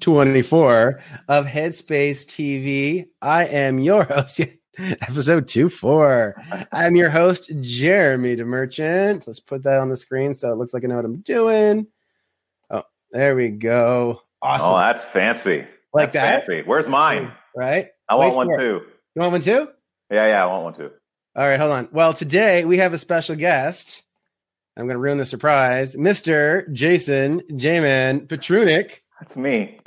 24 of Headspace TV. I am your host, episode 24. I'm your host, Jeremy DeMerchant. Let's put that on the screen so it looks like I know what I'm doing. Oh, there we go. Awesome. Oh, that's fancy. Like that's that? Fancy. Where's mine? Right? I want Wait one too. You want one too? Yeah, yeah, I want one too. All right, hold on. Well, today we have a special guest. I'm going to ruin the surprise. Mr. Jason J-Man Petrunik. That's me.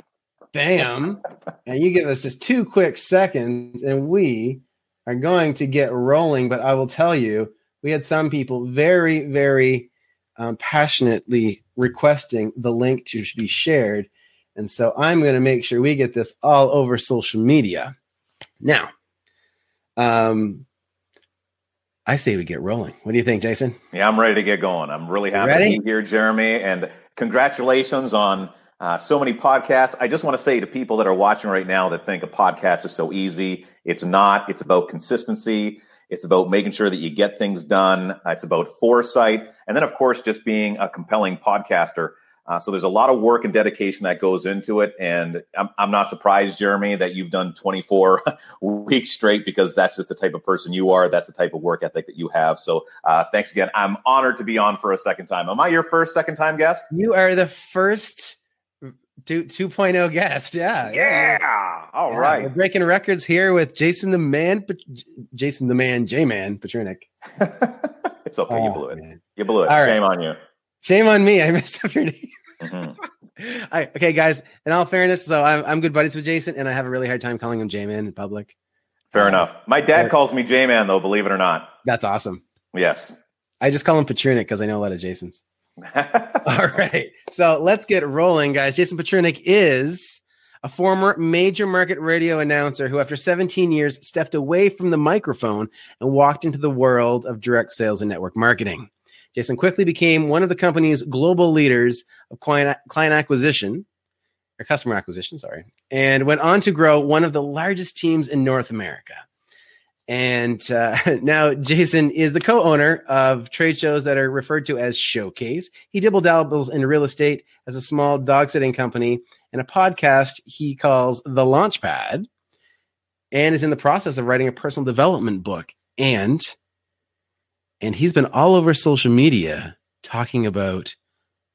Bam. and you give us just two quick seconds and we are going to get rolling. But I will tell you, we had some people very, very um, passionately requesting the link to be shared. And so I'm going to make sure we get this all over social media. Now, um, I say we get rolling. What do you think, Jason? Yeah, I'm ready to get going. I'm really happy to be here, Jeremy, and congratulations on uh, so many podcasts. I just want to say to people that are watching right now that think a podcast is so easy, it's not. It's about consistency. It's about making sure that you get things done. It's about foresight, and then of course just being a compelling podcaster. Uh, so there's a lot of work and dedication that goes into it, and I'm, I'm not surprised, Jeremy, that you've done 24 weeks straight because that's just the type of person you are. That's the type of work ethic that you have. So uh, thanks again. I'm honored to be on for a second time. Am I your first second time guest? You are the first two, 2.0 guest. Yeah. Yeah. All Yeah, right. We're breaking records here with Jason the Man, Jason the Man, J Man Petrunik. it's okay. you Oh, blew it. man. You blew it. All right. Shame on you. Shame on me. I messed up your name. Mhm. I, okay, guys. In all fairness, so I'm, I'm good buddies with Jason, and I have a really hard time calling him J Man in public. Fair Uh, enough. My dad calls me J Man, though, believe it or not. That's awesome. Yes. I just call him Petrunik because I know a lot of Jasons. All right. So let's get rolling, guys. Jason Petrunik is a former major market radio announcer who, after 17 years, stepped away from the microphone and walked into the world of direct sales and network marketing. Jason quickly became one of the company's global leaders of client, client acquisition or customer acquisition, sorry, and went on to grow one of the largest teams in North America. And uh, now Jason is the co-owner of trade shows that are referred to as Showcase. He dibble dabbles in real estate as a small dog sitting company and a podcast he calls The Launchpad, and is in the process of writing a personal development book. And and he's been all over social media talking about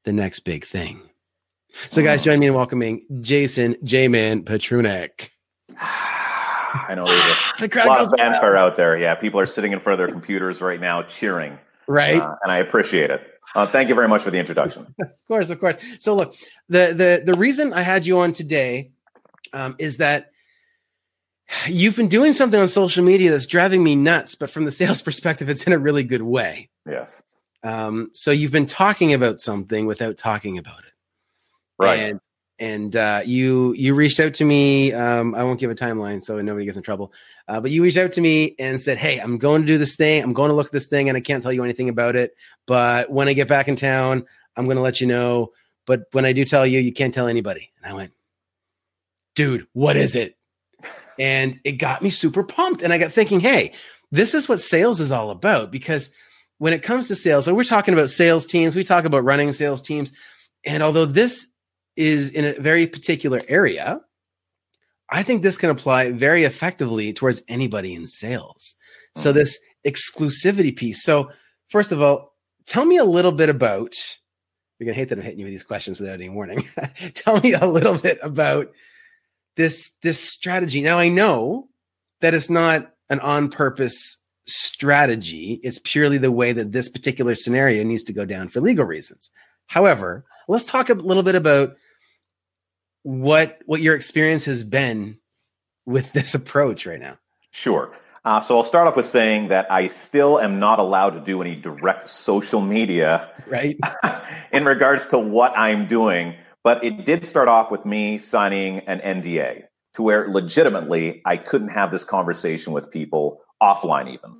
the next big thing. So, guys, join me in welcoming Jason J-Man Petrunik. I know there's a The crowd lot goes of fanfare out there. Yeah, people are sitting in front of their computers right now cheering, right. uh, and I appreciate it. Uh, thank you very much for the introduction. of course, of course. So look, the the the reason I had you on today um, is that you've been doing something on social media that's driving me nuts, but from the sales perspective, it's in a really good way. Yes. Um, so you've been talking about something without talking about it, Right. And and uh, you you reached out to me. Um, I won't give a timeline so nobody gets in trouble. Uh, but you reached out to me and said, "Hey, I'm going to do this thing. I'm going to look at this thing, and I can't tell you anything about it. But when I get back in town, I'm going to let you know. But when I do tell you, you can't tell anybody." And I went, "Dude, what is it?" And it got me super pumped. And I got thinking, "Hey, this is what sales is all about." Because when it comes to sales, so we're talking about sales teams, we talk about running sales teams, and although this is in a very particular area, I think this can apply very effectively towards anybody in sales. So Mhm. this exclusivity piece. So first of all, tell me a little bit about. You're gonna hate that I'm hitting you with these questions without any warning. tell me a little bit about this this strategy. Now I know that it's not an on purpose strategy. It's purely the way that this particular scenario needs to go down for legal reasons. However, let's talk a little bit about what what your experience has been with this approach right now. Sure. Uh, so I'll start off with saying that I still am not allowed to do any direct social media Right? in regards to what I'm doing, but it did start off with me signing an NDA. to where legitimately I couldn't have this conversation with people offline even.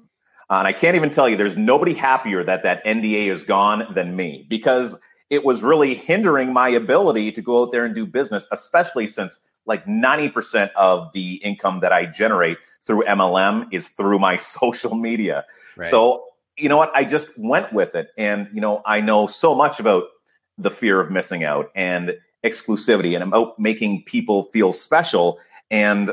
Uh, and I can't even tell you, there's nobody happier that that NDA is gone than me because it was really hindering my ability to go out there and do business, especially since like 90% of the income that I generate through MLM is through my social media. Right. So, you know what? I just went with it. And, you know, I know so much about the fear of missing out and exclusivity and about making people feel special. And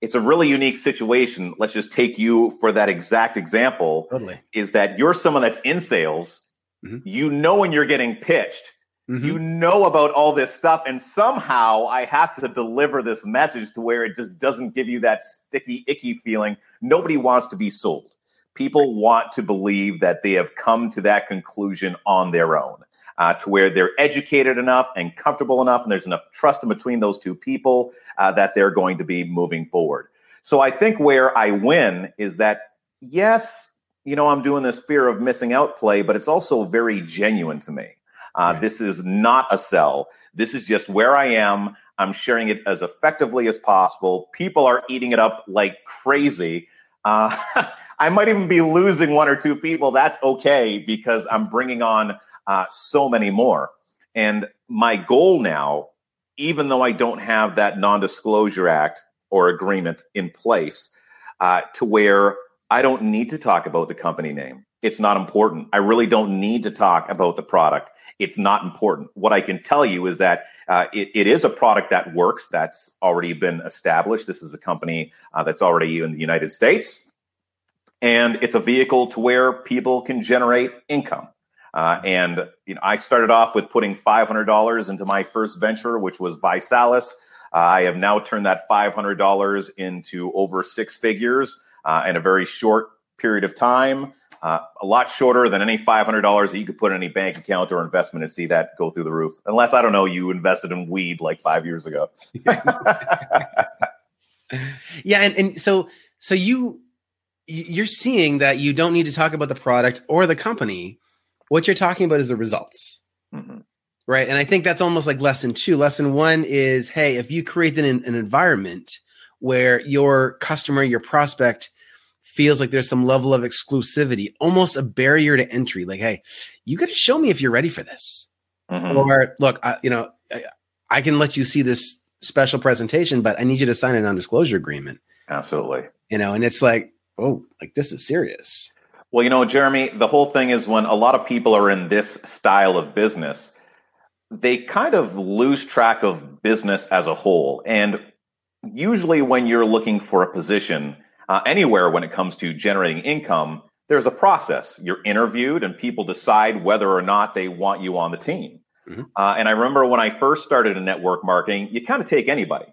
it's a really unique situation. Let's just take you for that exact example. Totally. Is that you're someone that's in sales, mm-hmm. you know when you're getting pitched, mm-hmm. you know about all this stuff, and somehow I have to deliver this message to where it just doesn't give you that sticky, icky feeling. Nobody wants to be sold. People want to believe that they have come to that conclusion on their own uh, to where they're educated enough and comfortable enough, and there's enough trust in between those two people uh, that they're going to be moving forward. So I think where I win is that, yes, you know, I'm doing this fear of missing out play, but it's also very genuine to me. Uh, right. This is not a sell. This is just where I am. I'm sharing it as effectively as possible. People are eating it up like crazy. Uh, I might even be losing one or two people. That's okay because I'm bringing on uh, so many more. And my goal now, even though I don't have that non disclosure act or agreement in place, uh, to where I don't need to talk about the company name. It's not important. I really don't need to talk about the product. It's not important. What I can tell you is that uh, it, it is a product that works, that's already been established. This is a company uh, that's already in the United States. And it's a vehicle to where people can generate income. Uh, and you know, I started off with putting $500 into my first venture, which was ViSalus. Uh, I have now turned that $500 into over six figures uh, in a very short period of time. Uh, a lot shorter than any $500 that you could put in any bank account or investment and see that go through the roof. Unless, I don't know, you invested in weed like five years ago. yeah. And, and so, so you, you're seeing that you don't need to talk about the product or the company what you're talking about is the results. Mm-hmm. Right. And I think that's almost like lesson two. Lesson one is hey, if you create an, an environment where your customer, your prospect feels like there's some level of exclusivity, almost a barrier to entry, like, hey, you got to show me if you're ready for this. Mm-hmm. Or look, I, you know, I, I can let you see this special presentation, but I need you to sign a non-disclosure agreement. Absolutely. You know, and it's like, oh, like this is serious. Well, you know, Jeremy, the whole thing is when a lot of people are in this style of business, they kind of lose track of business as a whole. And usually, when you're looking for a position uh, anywhere when it comes to generating income, there's a process. You're interviewed, and people decide whether or not they want you on the team. Mm-hmm. Uh, and I remember when I first started in network marketing, you kind of take anybody,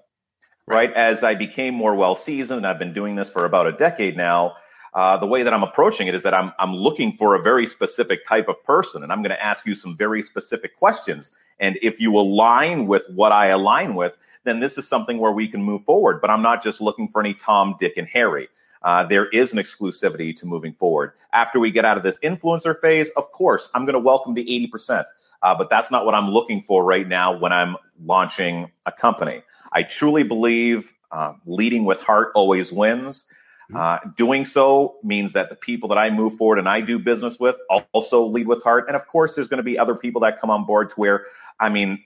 right? right? As I became more well seasoned, I've been doing this for about a decade now uh, the way that I'm approaching it is that I'm I'm looking for a very specific type of person, and I'm going to ask you some very specific questions. And if you align with what I align with, then this is something where we can move forward. But I'm not just looking for any Tom, Dick, and Harry. Uh, there is an exclusivity to moving forward. After we get out of this influencer phase, of course, I'm going to welcome the 80%. Uh, but that's not what I'm looking for right now when I'm launching a company. I truly believe uh, leading with heart always wins. Mm-hmm. Uh, doing so means that the people that I move forward and I do business with also lead with heart. And of course, there's going to be other people that come on board to where, I mean,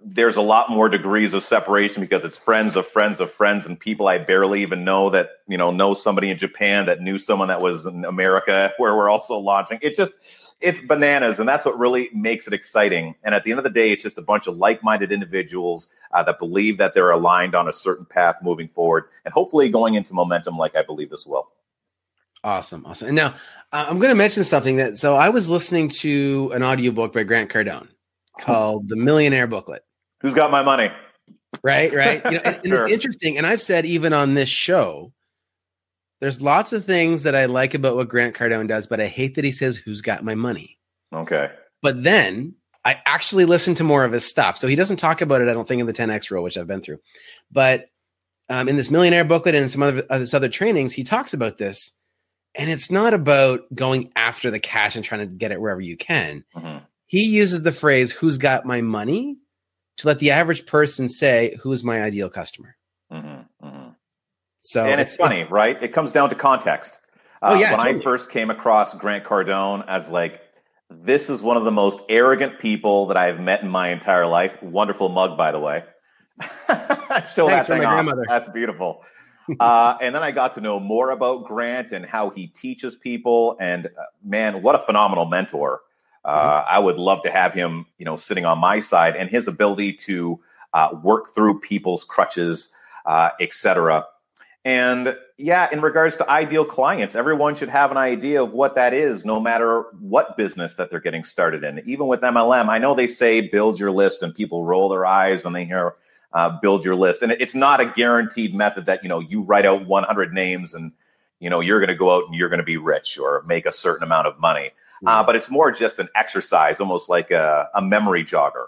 there's a lot more degrees of separation because it's friends of friends of friends and people I barely even know that, you know, know somebody in Japan that knew someone that was in America where we're also launching. It's just, it's bananas, and that's what really makes it exciting. And at the end of the day, it's just a bunch of like-minded individuals uh, that believe that they're aligned on a certain path moving forward, and hopefully going into momentum, like I believe this will. Awesome, awesome. And now uh, I'm going to mention something that. So I was listening to an audiobook by Grant Cardone called "The Millionaire Booklet." Who's got my money? Right, right. You know, and, and it's interesting. And I've said even on this show there's lots of things that I like about what Grant Cardone does, but I hate that he says, Who's got my money? Okay. But then I actually listen to more of his stuff. So he doesn't talk about it, I don't think, in the 10X rule, which I've been through. But um, in this millionaire booklet and some other uh, this other trainings, he talks about this. And it's not about going after the cash and trying to get it wherever you can. Mm-hmm. He uses the phrase, Who's got my money? To let the average person say, Who's my ideal customer? So and it's, it's funny, it, right? It comes down to context. Uh, oh yeah. When totally. I first came across Grant Cardone as like, this is one of the most arrogant people that I've met in my entire life. Wonderful mug, by the way. Show Thanks that thing off. grandmother. That's beautiful. uh, and then I got to know more about Grant and how he teaches people. And uh, man, what a phenomenal mentor! Uh, mm-hmm. I would love to have him, you know, sitting on my side and his ability to uh, work through people's crutches, uh, etc. And yeah, in regards to ideal clients, everyone should have an idea of what that is, no matter what business that they're getting started in. Even with MLM, I know they say build your list, and people roll their eyes when they hear uh, build your list. And it's not a guaranteed method that you know you write out 100 names and you know you're going to go out and you're going to be rich or make a certain amount of money. Uh, but it's more just an exercise, almost like a, a memory jogger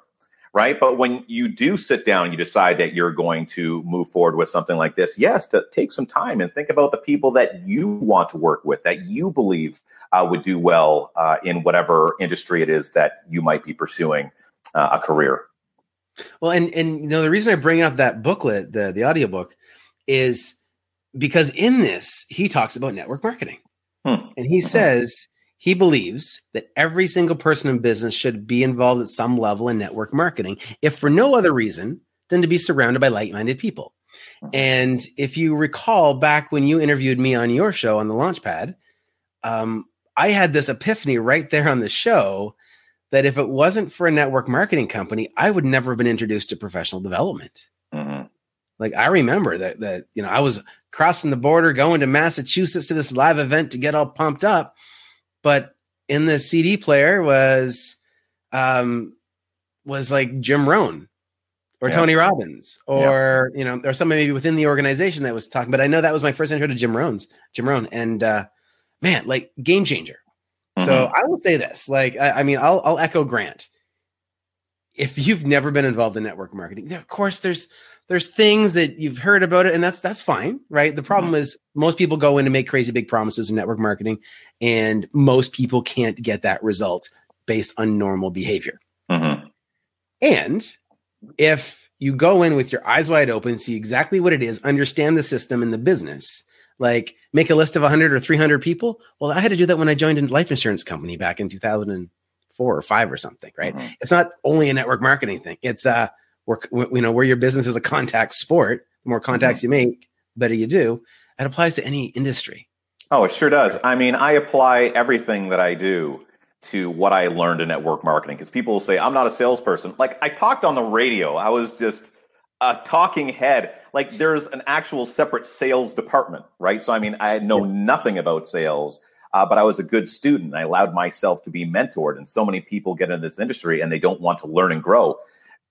right? But when you do sit down and you decide that you're going to move forward with something like this, yes, to take some time and think about the people that you want to work with, that you believe uh, would do well uh, in whatever industry it is that you might be pursuing uh, a career. Well, and and you know the reason I bring up that booklet, the the audiobook, is because in this he talks about network marketing, hmm. and he mm-hmm. says he believes that every single person in business should be involved at some level in network marketing, if for no other reason than to be surrounded by like minded people. Mm-hmm. And if you recall back when you interviewed me on your show on the Launchpad, um, I had this epiphany right there on the show that if it wasn't for a network marketing company, I would never have been introduced to professional development. Mm-hmm. Like I remember that that you know I was crossing the border going to Massachusetts to this live event to get all pumped up but in the CD player was um was like Jim Rohn or yeah. Tony Robbins or yeah. you know or somebody maybe within the organization that was talking. But I know that was my first intro to Jim Rohn's Jim Rohn and uh man, like game changer. Mm-hmm. So I will say this, like I, I mean, I'll I'll echo Grant. If you've never been involved in network marketing, of course there's there's things that you've heard about it and that's that's fine right the problem mm-hmm. is most people go in and make crazy big promises in network marketing and most people can't get that result based on normal behavior mm-hmm. and if you go in with your eyes wide open see exactly what it is understand the system and the business like make a list of 100 or 300 people well i had to do that when i joined a life insurance company back in 2004 or 5 or something right mm-hmm. it's not only a network marketing thing it's uh where you know where your business is a contact sport the more contacts mm-hmm. you make the better you do it applies to any industry oh it sure does i mean i apply everything that i do to what i learned in network marketing because people will say i'm not a salesperson like i talked on the radio i was just a talking head like there's an actual separate sales department right so i mean i know yeah. nothing about sales uh, but I was a good student. I allowed myself to be mentored. And so many people get into this industry and they don't want to learn and grow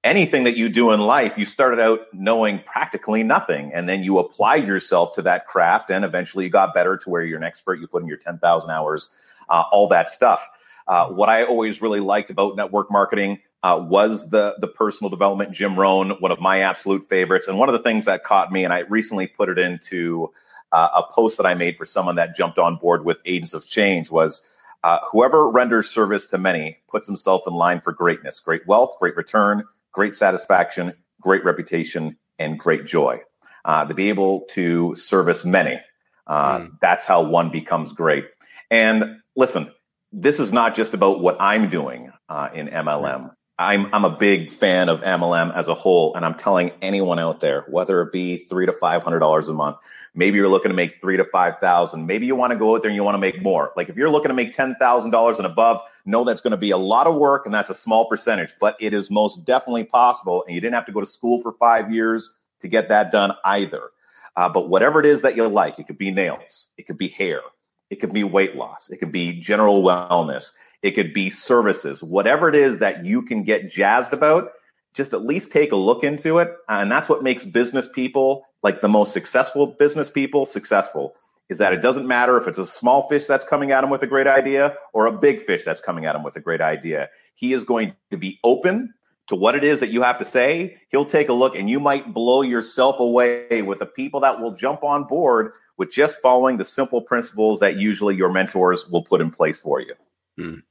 anything that you do in life, you started out knowing practically nothing, and then you applied yourself to that craft, and eventually you got better to where you're an expert. You put in your 10,000 hours, uh, all that stuff. Uh, what I always really liked about network marketing uh, was the the personal development. Jim Rohn, one of my absolute favorites, and one of the things that caught me, and I recently put it into uh, a post that I made for someone that jumped on board with Agents of Change was. Uh, whoever renders service to many puts himself in line for greatness, great wealth, great return, great satisfaction, great reputation, and great joy. Uh, to be able to service many, uh, mm. that's how one becomes great. And listen, this is not just about what I'm doing uh, in MLM. I'm I'm a big fan of MLM as a whole, and I'm telling anyone out there, whether it be three to five hundred dollars a month, maybe you're looking to make three to five thousand, maybe you want to go out there and you want to make more. Like if you're looking to make ten thousand dollars and above, know that's going to be a lot of work and that's a small percentage, but it is most definitely possible. And you didn't have to go to school for five years to get that done either. Uh, but whatever it is that you like, it could be nails, it could be hair, it could be weight loss, it could be general wellness, it could be services, whatever it is that you can get jazzed about, just at least take a look into it. And that's what makes business people, like the most successful business people, successful is that it doesn't matter if it's a small fish that's coming at him with a great idea or a big fish that's coming at him with a great idea. He is going to be open to what it is that you have to say. He'll take a look and you might blow yourself away with the people that will jump on board with just following the simple principles that usually your mentors will put in place for you. Mm,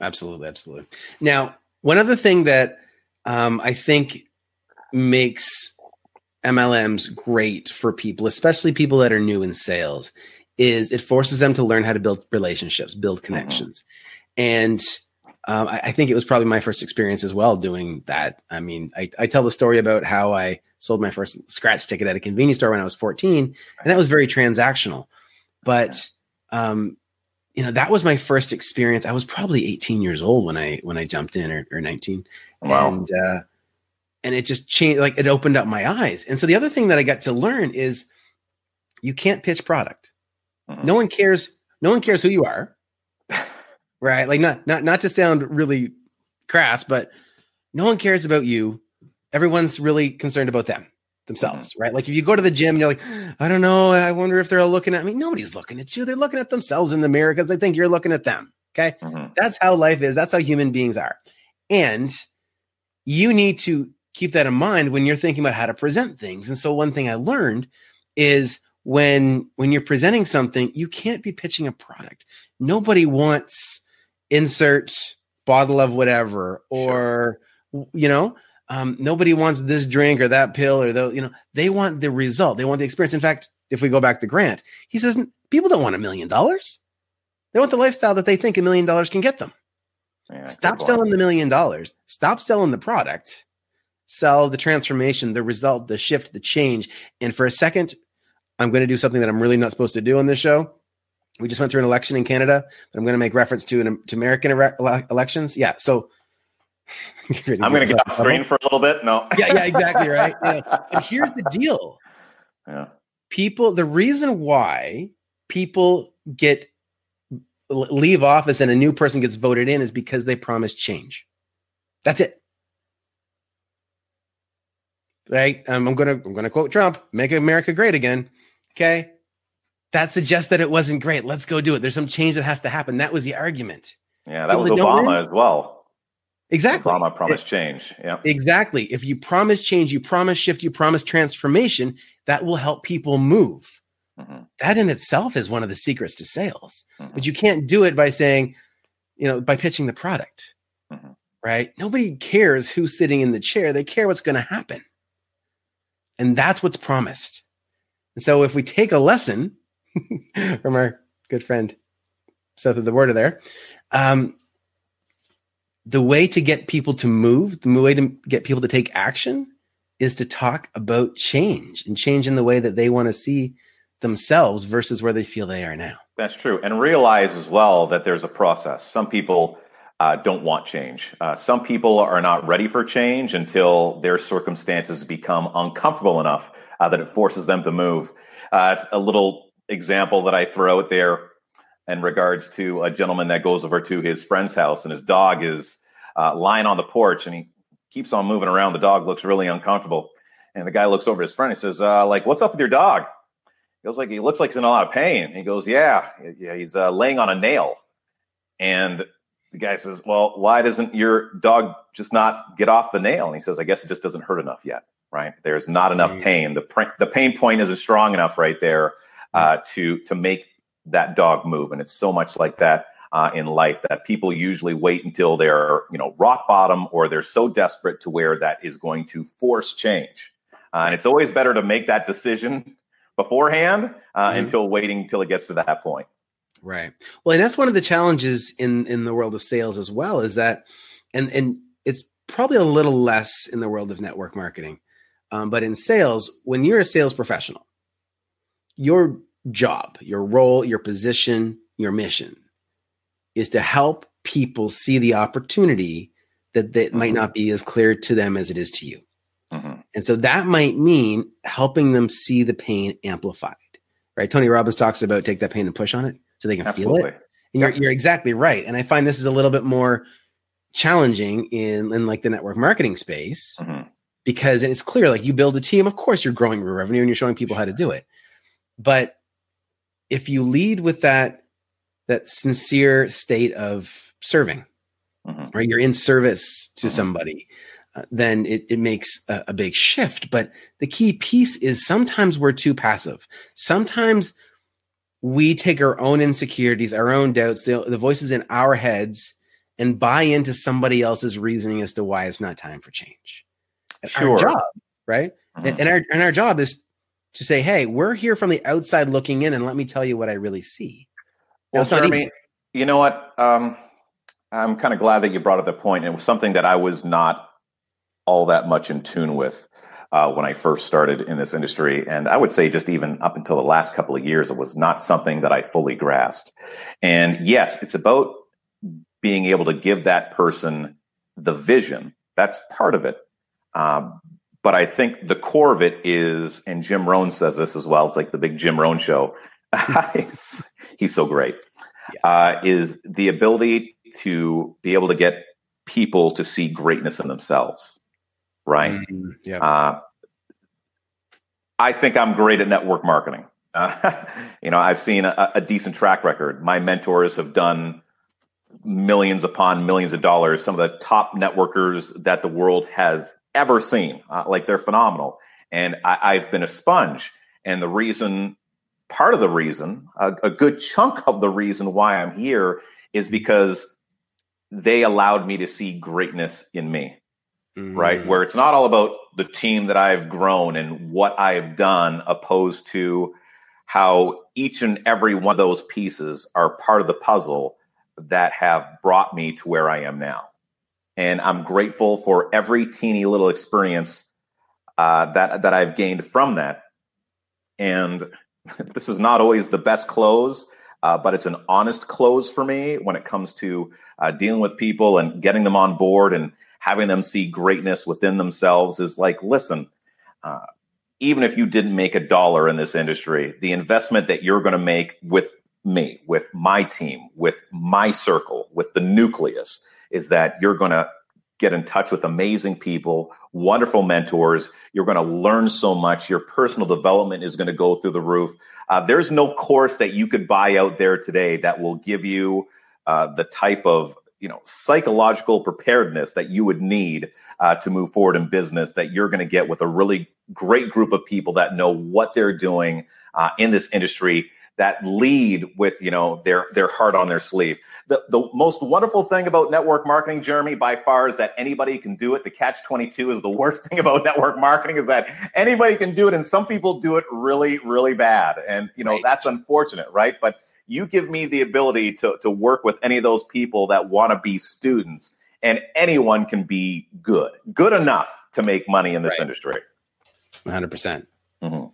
absolutely. Absolutely. Now, one other thing that um, I think makes MLM's great for people, especially people that are new in sales, is it forces them to learn how to build relationships, build mm-hmm. connections. Mm-hmm. And um, I, I, think it was probably my first experience as well doing that. I mean, I, I, tell the story about how I sold my first scratch ticket at a convenience store when I was 14, and that was very transactional. But um, you know, that was my first experience. I was probably 18 years old when I when I jumped in, or, or 19, wow. and uh, and it just changed. Like it opened up my eyes. And so the other thing that I got to learn is you can't pitch product. Mm-hmm. No one cares. No one cares who you are right? Like not not not to sound really crass, but no one cares about you. Everyone's really concerned about them themselves, mm-hmm. right? Like if you go to the gym and you're like, I don't know, I wonder if they're all looking at me. Nobody's looking at you. They're looking at themselves in the mirror because they think you're looking at them. Okay. Mm-hmm. That's how life is. That's how human beings are. And you need to keep that in mind when you're thinking about how to present things. And so one thing I learned is when when you're presenting something, you can't be pitching a product. Nobody wants insert bottle of whatever or sure. you know um, nobody wants this drink or that pill or the you know they want the result. They want the experience. In fact if we go back to grant he says people don't want a million dollars. They want the lifestyle that they think a million dollars can get them. Yeah, stop selling the million dollars. Stop selling the product sell the transformation the result the shift the change and for a second i'm going to do something that i'm really not supposed to do on this show we just went through an election in Canada, but I'm going to make reference to an, to American ele- elections. Yeah, so I'm going to get off screen for a little bit. No, yeah, yeah, exactly right. Yeah. And here's the deal. Yeah, people. The reason why people get leave office and a new person gets voted in is because they promise change. That's it. Right? Um, I'm gonna I'm gonna quote Trump: "Make America great again." Okay, that suggests that it wasn't great. Let's go do it. There's some change that has to happen. That was the argument. Yeah, that People was Obama as well. Exactly. Obama promised change. Yeah. Exactly. If you promise change, you promise shift, you promise transformation, that will help people move. Mm-hmm. That in itself is one of the secrets to sales. Mm-hmm. But you can't do it by saying, you know, by pitching the product. Mm-hmm. Right? Nobody cares who's sitting in the chair. They care what's going to happen. And that's what's promised. And so if we take a lesson from our good friend south of the border there. Um, the way to get people to move, the way to get people to take action is to talk about change and change in the way that they want to see themselves versus where they feel they are now. That's true. And realize as well that there's a process. Some people uh, don't want change. Uh, some people are not ready for change until their circumstances become uncomfortable enough uh, that it forces them to move. Uh, it's a little example that I throw out there in regards to a gentleman that goes over to his friend's house and his dog is uh, lying on the porch and he keeps on moving around. The dog looks really uncomfortable. And the guy looks over his friend and says, uh, like, what's up with your dog? He goes like, he looks like he's in a lot of pain. He goes, yeah, yeah, he's laying on a nail. And the guy says, well, why doesn't your dog just not get off the nail? And he says, I guess it just doesn't hurt enough yet, right? There's not enough mm. pain. The, pr- the pain point isn't strong enough right there uh, to to make that dog move. And it's so much like that uh, in life that people usually wait until they're you know rock bottom or they're so desperate to where that is going to force change. Uh, and it's always better to make that decision beforehand uh, mm-hmm. until waiting until it gets to that point. Right. Well, and that's one of the challenges in in the world of sales as well is that, and and it's probably a little less in the world of network marketing, um, but in sales, when you're a sales professional, your job, your role, your position, your mission is to help people see the opportunity that that mm-hmm. might not be as clear to them as it is to you. Mm-hmm. And so that might mean helping them see the pain amplified. Right? Tony Robbins talks about take that pain and push on it so they can Absolutely. feel it. And you're, you're exactly right. And I find this is a little bit more challenging in, in like the network marketing space mm-hmm. because it's clear like you build a team, of course you're growing your revenue and you're showing people how to do it. But if you lead with that that sincere state of serving, mm-hmm. or you're in service to mm-hmm. somebody, uh, then it, it makes a, a big shift. But the key piece is sometimes we're too passive. Sometimes we take our own insecurities, our own doubts, the, the voices in our heads, and buy into somebody else's reasoning as to why it's not time for change. Sure. Our job, right, And, and our and our job is to say, hey, we're here from the outside looking in, and let me tell you what I really see. Well, Jeremy, you know what? Um, I'm kind of glad that you brought up the point. It was something that I was not all that much in tune with uh, when I first started in this industry. And I would say just even up until the last couple of years, it was not something that I fully grasped. And yes, it's about being able to give that person the vision. That's part of it. Um, but I think the core of it is, and Jim Rohn says this as well. It's like the big Jim Rohn show. he's, he's, so great. Uh, is the ability to be able to get people to see greatness in themselves, right? Mm, yeah. Uh, I think I'm great at network marketing. Uh, you know, I've seen a, a, decent track record. My mentors have done millions upon millions of dollars. Some of the top networkers that the world has ever seen. Uh, like they're phenomenal. And I, have been a sponge. And the reason, part of the reason, a, a good chunk of the reason why I'm here is because they allowed me to see greatness in me. Mm. Right. Where it's not all about the team that I've grown and what I've done, opposed to how each and every one of those pieces are part of the puzzle that have brought me to where I am now. And I'm grateful for every teeny little experience uh, that that I've gained from that. And this is not always the best close, uh, but it's an honest close for me when it comes to uh, dealing with people and getting them on board and having them see greatness within themselves. Is like, listen, uh, even if you didn't make a dollar in this industry, the investment that you're going to make with me, with my team, with my circle, with the nucleus, is that you're going to get in touch with amazing people, wonderful mentors. You're going to learn so much. Your personal development is going to go through the roof. Uh, there's no course that you could buy out there today that will give you uh, the type of you know psychological preparedness that you would need uh, to move forward in business that you're going to get with a really great group of people that know what they're doing uh, in this industry that lead with you know their their heart on their sleeve. The the most wonderful thing about network marketing, Jeremy, by far, is that anybody can do it. The catch twenty two is the worst thing about network marketing is that anybody can do it, and some people do it really really bad, and you know right. that's unfortunate, right? But you give me the ability to to work with any of those people that want to be students, and anyone can be good, good enough to make money in this right. industry. One hundred percent. Mm-hmm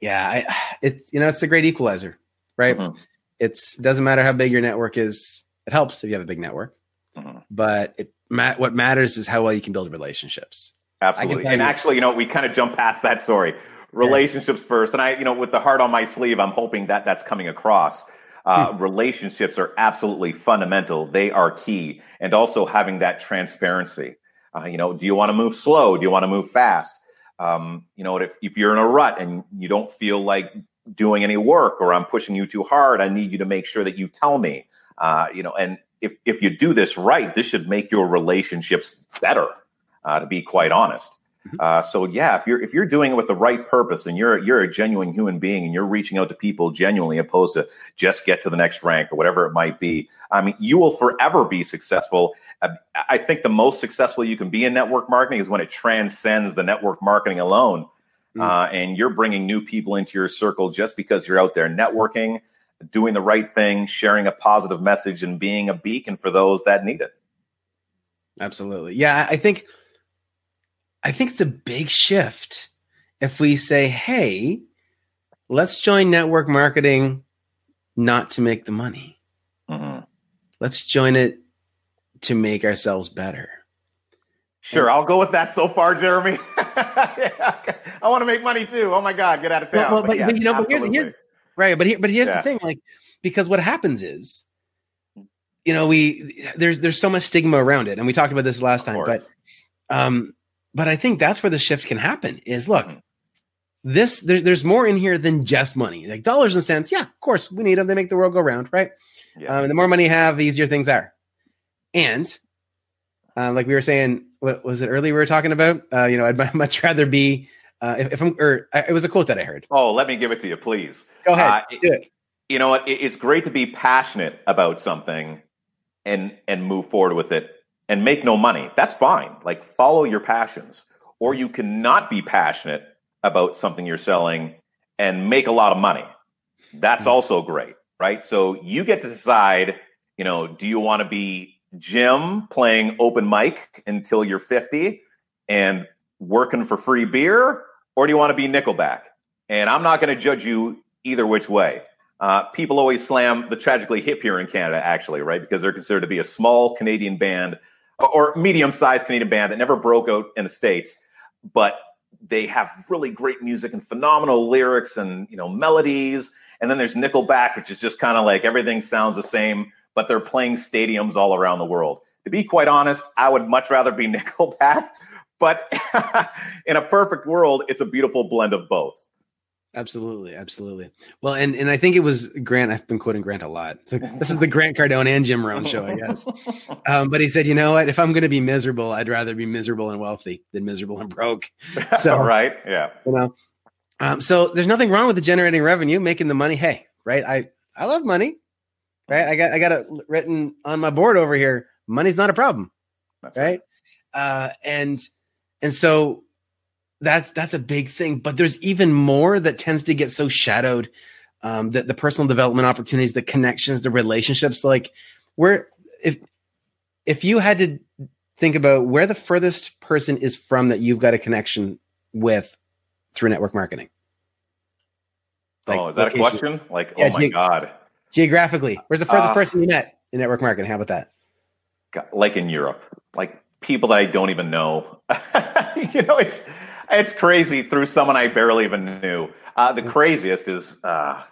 yeah, I, it you know it's the great equalizer, right? Mm-hmm. It's doesn't matter how big your network is. It helps if you have a big network, mm-hmm. but it what matters is how well you can build relationships. Absolutely, and you, actually, you know, we kind of jump past that. story relationships yeah. first, and I, you know, with the heart on my sleeve, I'm hoping that that's coming across. Uh, hmm. Relationships are absolutely fundamental. They are key, and also having that transparency. Uh, you know, do you want to move slow? Do you want to move fast? Um, you know, if, if you're in a rut and you don't feel like doing any work or I'm pushing you too hard, I need you to make sure that you tell me. Uh, you know, and if if you do this right, this should make your relationships better. Uh, to be quite honest. Mm-hmm. Uh, so yeah, if you're if you're doing it with the right purpose and you're you're a genuine human being and you're reaching out to people genuinely, opposed to just get to the next rank or whatever it might be, I mean, you will forever be successful. I think the most successful you can be in network marketing is when it transcends the network marketing alone, mm. uh, and you're bringing new people into your circle just because you're out there networking, doing the right thing, sharing a positive message, and being a beacon for those that need it. Absolutely, yeah. I think I think it's a big shift if we say, hey, let's join network marketing not to make the money. Mm-hmm. Let's join it to make ourselves better. Sure, I'll go with that so far, Jeremy. I want to make money too. Oh my God, get out of town. Well, but, but, yes, but you know, but here's, here's, right, but here, but here's yeah. the thing, like, because what happens is, you know, we there's there's so much stigma around it, and we talked about this last time, but um, but I think that's where the shift can happen is look, mm-hmm. this there, there's more in here than just money. Like dollars and cents, yeah, of course we need them. They make the world go round, right? Yes. Um, the more money you have, the easier things are. And uh, like we were saying, what was it earlier we were talking about? Uh, you know, I'd much rather be uh, if, if, I'm or it was a quote that I heard. Oh, let me give it to you, please. Go ahead. Uh, do it. You know what? It's great to be passionate about something and and move forward with it and make no money. That's fine. Like follow your passions. or you cannot be passionate about something you're selling and make a lot of money. That's mm-hmm. also great, right? So you get to decide, you know, do you want to be Jim playing open mic until you're 50 and working for free beer, or do you want to be Nickelback? And I'm not going to judge you either which way. Uh, people always slam the tragically hip here in Canada, actually, right? Because they're considered to be a small Canadian band or medium sized Canadian band that never broke out in the States, but they have really great music and phenomenal lyrics and you know melodies. And then there's Nickelback, which is just kind of like everything sounds the same, but they're playing stadiums all around the world. To be quite honest, I would much rather be Nickelback, but in a perfect world, it's a beautiful blend of both. Absolutely, absolutely. Well, and and I think it was Grant. I've been quoting Grant a lot. So this is the Grant Cardone and Jim Rohn show, I guess. Um, but he said, you know what? If I'm going to be miserable, I'd rather be miserable and wealthy than miserable and broke. So right, yeah, you know. Um, so there's nothing wrong with the generating revenue, making the money. Hey, right? I I love money, right? I got I got it written on my board over here. Money's not a problem, right? right? Uh, and and so that's that's a big thing. But there's even more that tends to get so shadowed. Um, the, the personal development opportunities, the connections, the relationships. Like where if if you had to think about where the furthest person is from that you've got a connection with through network marketing. Like, oh, is that a question? Like, yeah, oh my ge- god. Geographically, where's the furthest uh, person you met in network marketing? How about that? Like in Europe, like people that I don't even know. you know, it's it's crazy through someone I barely even knew. Uh, the craziest is uh,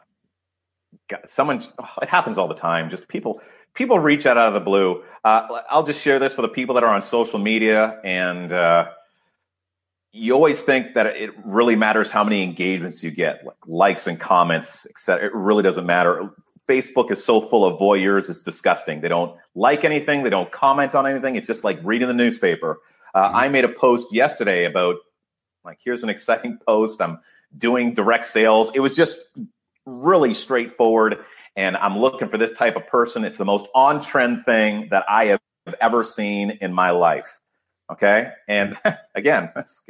someone. Oh, it happens all the time. Just people people reach out out of the blue. Uh, I'll just share this for the people that are on social media, and uh, you always think that it really matters how many engagements you get, like likes and comments, etc. It really doesn't matter. Facebook is so full of voyeurs; it's disgusting. They don't like anything, they don't comment on anything. It's just like reading the newspaper. Uh, mm-hmm. I made a post yesterday about like, here's an exciting post. I'm doing direct sales. It was just really straightforward. And I'm looking for this type of person. It's the most on trend thing that I have ever seen in my life. Okay. And again, that's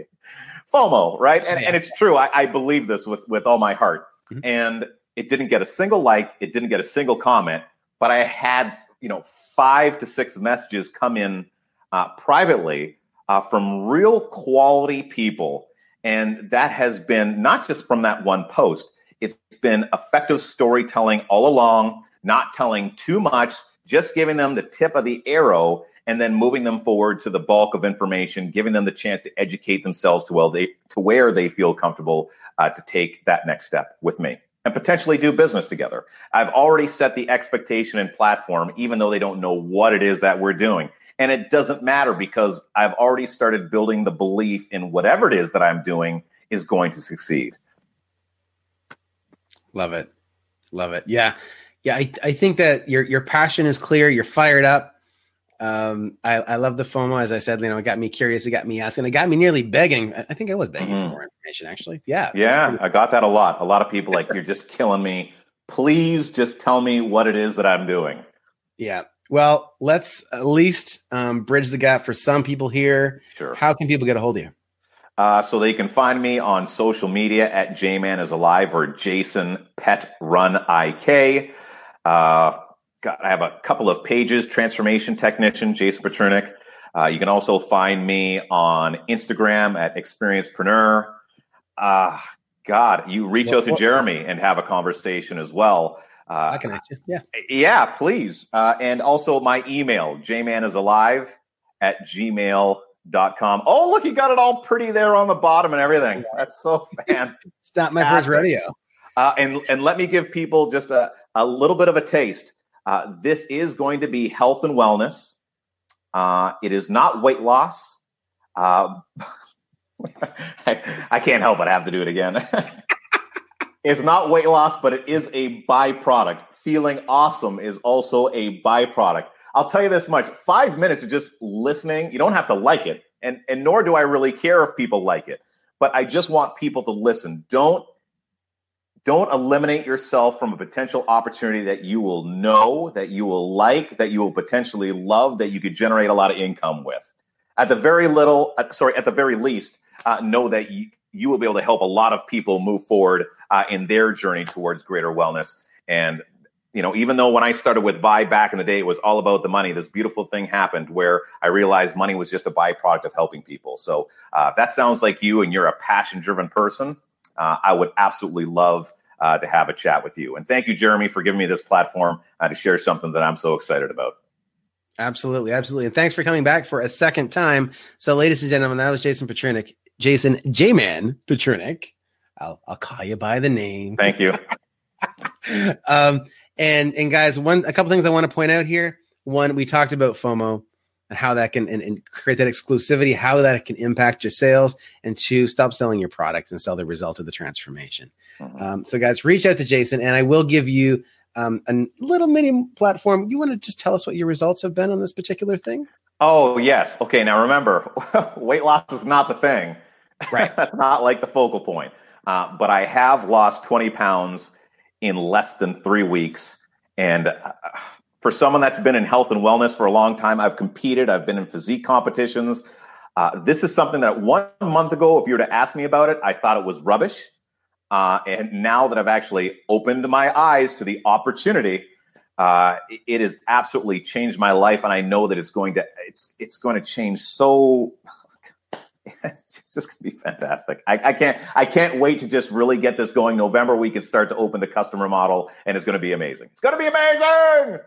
FOMO, right? And, and it's true. I, I, believe this with, with all my heart. Mm-hmm. And it didn't get a single like, it didn't get a single comment, but I had, you know, five to six messages come in uh, privately uh, from real quality people. And that has been not just from that one post, it's been effective storytelling all along, not telling too much, just giving them the tip of the arrow and then moving them forward to the bulk of information, giving them the chance to educate themselves to, well, they, to where they feel comfortable uh, to take that next step with me and potentially do business together. I've already set the expectation and platform, even though they don't know what it is that we're doing. And it doesn't matter because I've already started building the belief in whatever it is that I'm doing is going to succeed. Love it. Love it. Yeah. Yeah. I, I think that your, your passion is clear. You're fired up. Um, I, I love the FOMO. As I said, you know, it got me curious. It got me asking. It got me nearly begging. I think I was begging mm-hmm. for more information, actually. Yeah. Yeah. I got that a lot. A lot of people like, you're just killing me. Please just tell me what it is that I'm doing. Yeah. Well, let's at least um, bridge the gap for some people here. Sure. How can people get a hold of you? Uh, so they can find me on social media at Jman is alive or Jason Pet Run IK. Uh, got, I have a couple of pages, Transformation Technician, Jason Petrunik. Uh, you can also find me on Instagram at Experiencepreneur. Uh, God, you reach out to Jeremy and have a conversation as well. Uh, I connect you. Yeah. Yeah, please. Uh, and also my email, jmanisalive at gmail.com. Oh, look, you got it all pretty there on the bottom and everything. That's so fan. it's not my first radio. Uh, and, and let me give people just a, a little bit of a taste. Uh, this is going to be health and wellness. Uh, it is not weight loss. Uh, I, I can't help. I have to do it again. It's not weight loss, but it is a byproduct. Feeling awesome is also a byproduct. I'll tell you this much five minutes of just listening, you don't have to like it. And, and nor do I really care if people like it. But I just want people to listen. Don't don't eliminate yourself from a potential opportunity that you will know, that you will like, that you will potentially love, that you could generate a lot of income with. At the very little, uh, sorry, at the very least, uh, know that you, you will be able to help a lot of people move forward uh, in their journey towards greater wellness. And you know, even though when I started with Vibe back in the day, it was all about the money. This beautiful thing happened where I realized money was just a byproduct of helping people. So uh, that sounds like you, and you're a passion-driven person. Uh, I would absolutely love uh, to have a chat with you. And thank you, Jeremy, for giving me this platform uh, to share something that I'm so excited about. Absolutely, absolutely. And thanks for coming back for a second time. So, ladies and gentlemen, that was Jason Petrunik, Jason J Man Petrunik. I'll, I'll call you by the name. Thank you. um, and and guys, one a couple things I want to point out here. One, we talked about FOMO and how that can and, and, create that exclusivity, how that can impact your sales, and two, stop selling your product and sell the result of the transformation. Mm-hmm. Um, so, guys, reach out to Jason, and I will give you um, a little mini platform. You want to just tell us what your results have been on this particular thing? Oh yes. Okay. Now remember, weight loss is not the thing. Right. That's not like the focal point. Uh, but I have lost 20 pounds in less than three weeks. And uh, for someone that's been in health and wellness for a long time, I've competed, I've been in physique competitions. Uh, this is something that one month ago, if you were to ask me about it, I thought it was rubbish. Uh, and now that I've actually opened my eyes to the opportunity, uh, it has absolutely changed my life, and I know that it's going to it's it's going to change so it's just going to be fantastic. I, I, can't I can't wait to just really get this going. November we can start to open the customer model, and it's going to be amazing. It's going to be amazing.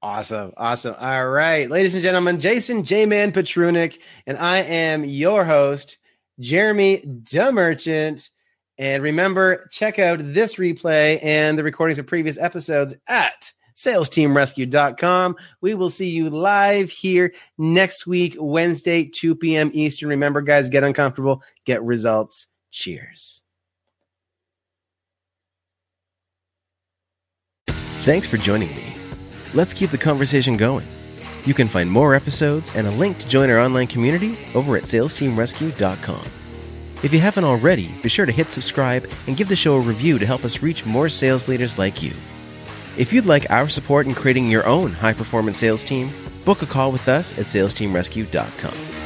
Awesome, awesome. All right, ladies and gentlemen, Jason J Man Petrunik, and I am your host, Jeremy DeMerchant. And remember, check out this replay and the recordings of previous episodes at salesteamrescue.com. We will see you live here next week, Wednesday, 2 p.m. Eastern. Remember, guys, get uncomfortable, get results. Cheers. Thanks for joining me. Let's keep the conversation going. You can find more episodes and a link to join our online community over at salesteamrescue.com. If you haven't already, be sure to hit subscribe and give the show a review to help us reach more sales leaders like you. If you'd like our support in creating your own high performance sales team, book a call with us at salesteamrescue.com.